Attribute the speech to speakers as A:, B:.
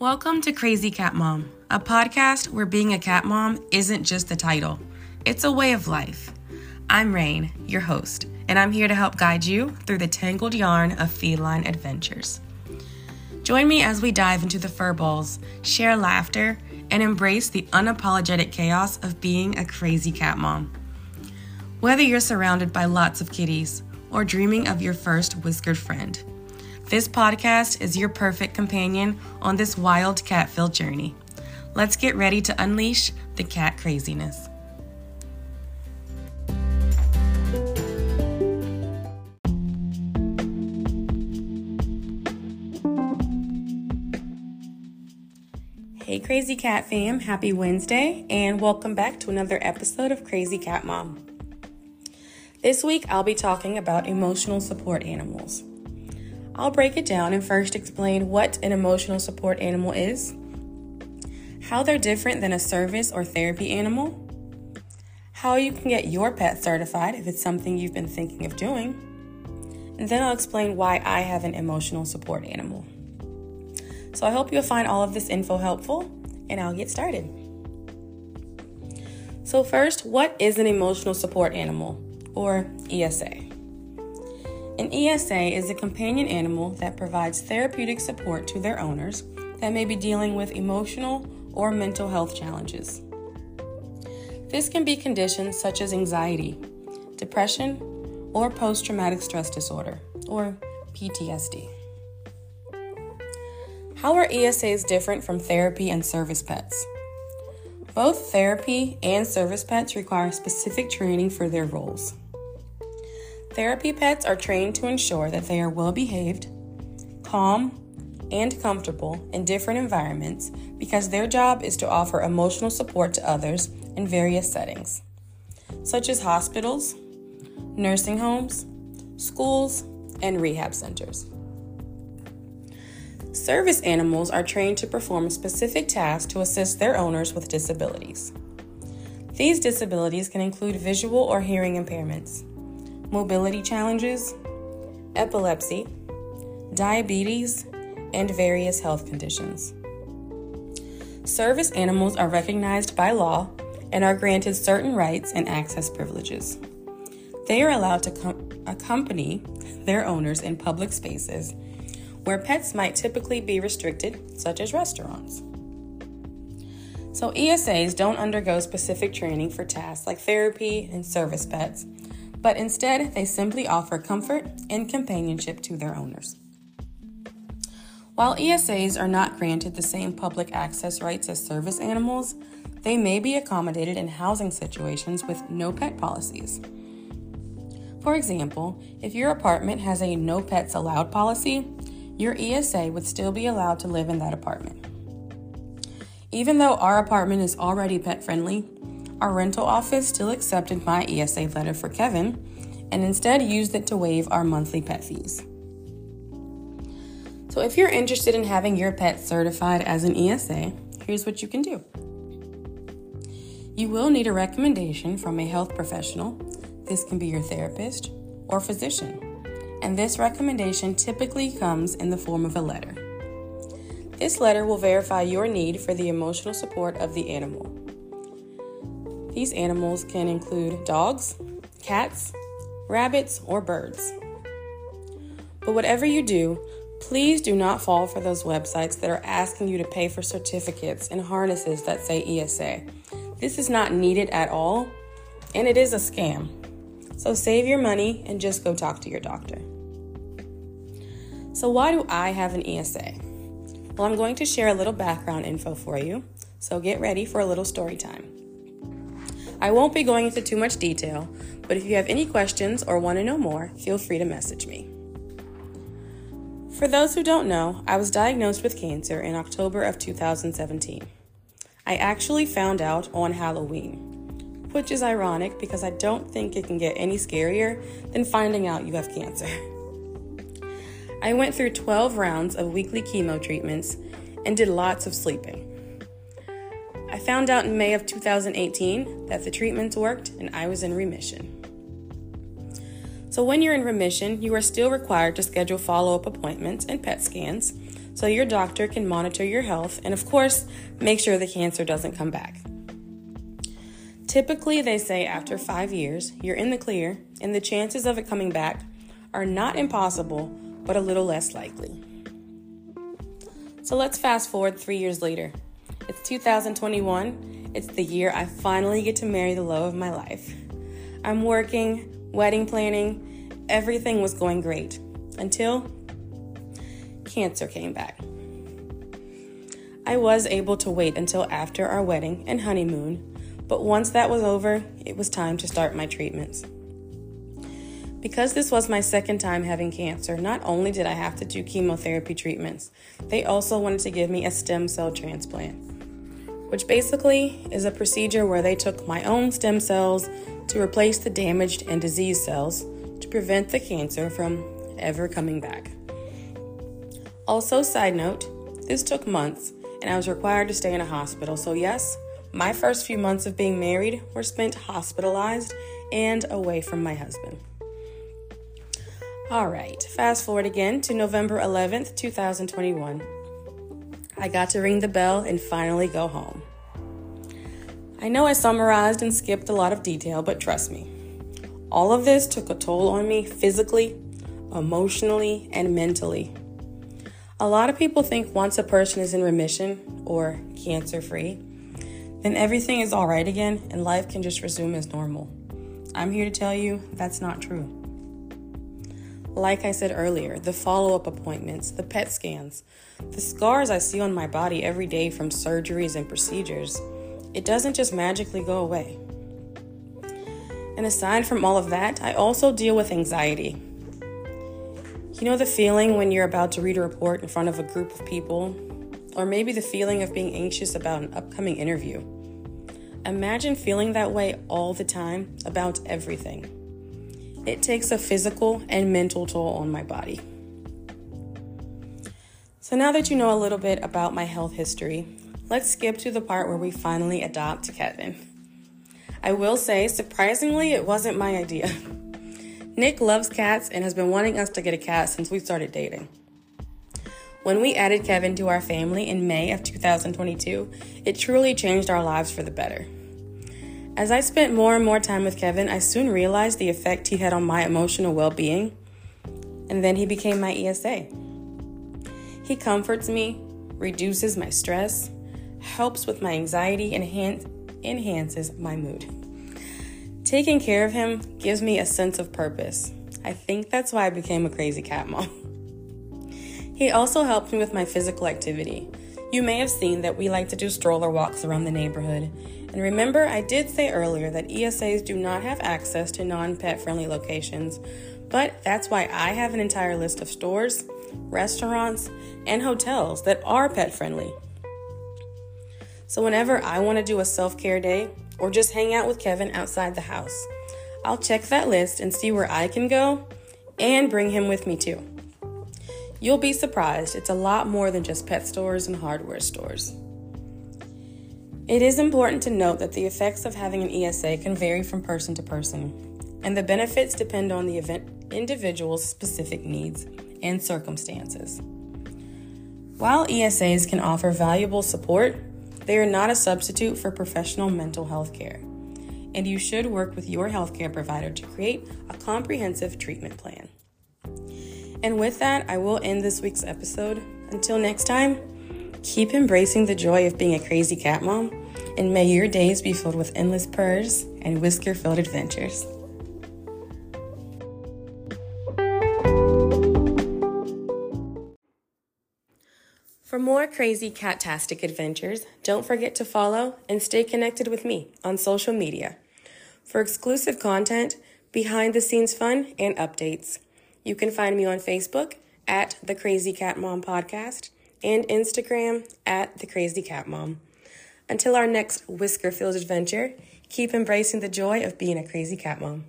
A: Welcome to Crazy Cat Mom, a podcast where being a cat mom isn't just a title, it's a way of life. I'm Raine, your host, and I'm here to help guide you through the tangled yarn of feline adventures. Join me as we dive into the furballs, share laughter, and embrace the unapologetic chaos of being a crazy cat mom. Whether you're surrounded by lots of kitties or dreaming of your first whiskered friend, this podcast is your perfect companion on this wild cat filled journey. Let's get ready to unleash the cat craziness. Hey, Crazy Cat fam, happy Wednesday, and welcome back to another episode of Crazy Cat Mom. This week, I'll be talking about emotional support animals. I'll break it down and first explain what an emotional support animal is, how they're different than a service or therapy animal, how you can get your pet certified if it's something you've been thinking of doing, and then I'll explain why I have an emotional support animal. So I hope you'll find all of this info helpful, and I'll get started. So, first, what is an emotional support animal, or ESA? An ESA is a companion animal that provides therapeutic support to their owners that may be dealing with emotional or mental health challenges. This can be conditions such as anxiety, depression, or post traumatic stress disorder, or PTSD. How are ESAs different from therapy and service pets? Both therapy and service pets require specific training for their roles. Therapy pets are trained to ensure that they are well behaved, calm, and comfortable in different environments because their job is to offer emotional support to others in various settings, such as hospitals, nursing homes, schools, and rehab centers. Service animals are trained to perform specific tasks to assist their owners with disabilities. These disabilities can include visual or hearing impairments, mobility challenges, epilepsy, diabetes, and various health conditions. Service animals are recognized by law and are granted certain rights and access privileges. They are allowed to com- accompany their owners in public spaces where pets might typically be restricted, such as restaurants. So, ESAs don't undergo specific training for tasks like therapy and service pets, but instead they simply offer comfort and companionship to their owners. While ESAs are not granted the same public access rights as service animals, they may be accommodated in housing situations with no pet policies. For example, if your apartment has a no pets allowed policy, your ESA would still be allowed to live in that apartment. Even though our apartment is already pet friendly, our rental office still accepted my ESA letter for Kevin and instead used it to waive our monthly pet fees. So, if you're interested in having your pet certified as an ESA, here's what you can do. You will need a recommendation from a health professional. This can be your therapist or physician. And this recommendation typically comes in the form of a letter. This letter will verify your need for the emotional support of the animal. These animals can include dogs, cats, rabbits, or birds. But whatever you do, please do not fall for those websites that are asking you to pay for certificates and harnesses that say ESA. This is not needed at all, and it is a scam. So save your money and just go talk to your doctor. So, why do I have an ESA? Well, I'm going to share a little background info for you, so get ready for a little story time. I won't be going into too much detail, but if you have any questions or want to know more, feel free to message me. For those who don't know, I was diagnosed with cancer in October of 2017. I actually found out on Halloween, which is ironic because I don't think it can get any scarier than finding out you have cancer. I went through 12 rounds of weekly chemo treatments and did lots of sleeping. I found out in May of 2018 that the treatments worked and I was in remission. So, when you're in remission, you are still required to schedule follow up appointments and PET scans so your doctor can monitor your health and, of course, make sure the cancer doesn't come back. Typically, they say after five years, you're in the clear, and the chances of it coming back are not impossible, but a little less likely. So let's fast forward three years later. It's 2021. It's the year I finally get to marry the love of my life. I'm working, wedding planning, everything was going great until cancer came back. I was able to wait until after our wedding and honeymoon, but once that was over, it was time to start my treatments. Because this was my second time having cancer, not only did I have to do chemotherapy treatments, they also wanted to give me a stem cell transplant, which basically is a procedure where they took my own stem cells to replace the damaged and diseased cells to prevent the cancer from ever coming back. Also, side note, this took months and I was required to stay in a hospital, so yes, my first few months of being married were spent hospitalized and away from my husband. All right, fast forward again to November 11th, 2021. I got to ring the bell and finally go home. I know I summarized and skipped a lot of detail, but trust me, all of this took a toll on me physically, emotionally, and mentally. A lot of people think once a person is in remission or cancer free, then everything is all right again and life can just resume as normal. I'm here to tell you that's not true. Like I said earlier, the follow up appointments, the PET scans, the scars I see on my body every day from surgeries and procedures, it doesn't just magically go away. And aside from all of that, I also deal with anxiety. You know the feeling when you're about to read a report in front of a group of people? Or maybe the feeling of being anxious about an upcoming interview. Imagine feeling that way all the time about everything. It takes a physical and mental toll on my body. So, now that you know a little bit about my health history, let's skip to the part where we finally adopt Kevin. I will say, surprisingly, it wasn't my idea. Nick loves cats and has been wanting us to get a cat since we started dating. When we added Kevin to our family in May of 2022, it truly changed our lives for the better. As I spent more and more time with Kevin, I soon realized the effect he had on my emotional well being, and then he became my ESA. He comforts me, reduces my stress, helps with my anxiety, and enhances my mood. Taking care of him gives me a sense of purpose. I think that's why I became a crazy cat mom. He also helps me with my physical activity. You may have seen that we like to do stroller walks around the neighborhood, and remember, I did say earlier that ESAs do not have access to non pet friendly locations, but that's why I have an entire list of stores, restaurants, and hotels that are pet friendly. So, whenever I want to do a self care day or just hang out with Kevin outside the house, I'll check that list and see where I can go and bring him with me too. You'll be surprised, it's a lot more than just pet stores and hardware stores. It is important to note that the effects of having an ESA can vary from person to person, and the benefits depend on the individual's specific needs and circumstances. While ESAs can offer valuable support, they are not a substitute for professional mental health care, and you should work with your healthcare provider to create a comprehensive treatment plan. And with that, I will end this week's episode. Until next time, keep embracing the joy of being a crazy cat mom and may your days be filled with endless purrs and whisker filled adventures. For more crazy catastic adventures, don't forget to follow and stay connected with me on social media. For exclusive content, behind the scenes fun, and updates, you can find me on Facebook at the Crazy Cat Mom Podcast and Instagram at the Crazy Cat Mom. Until our next whisker filled adventure, keep embracing the joy of being a crazy cat mom.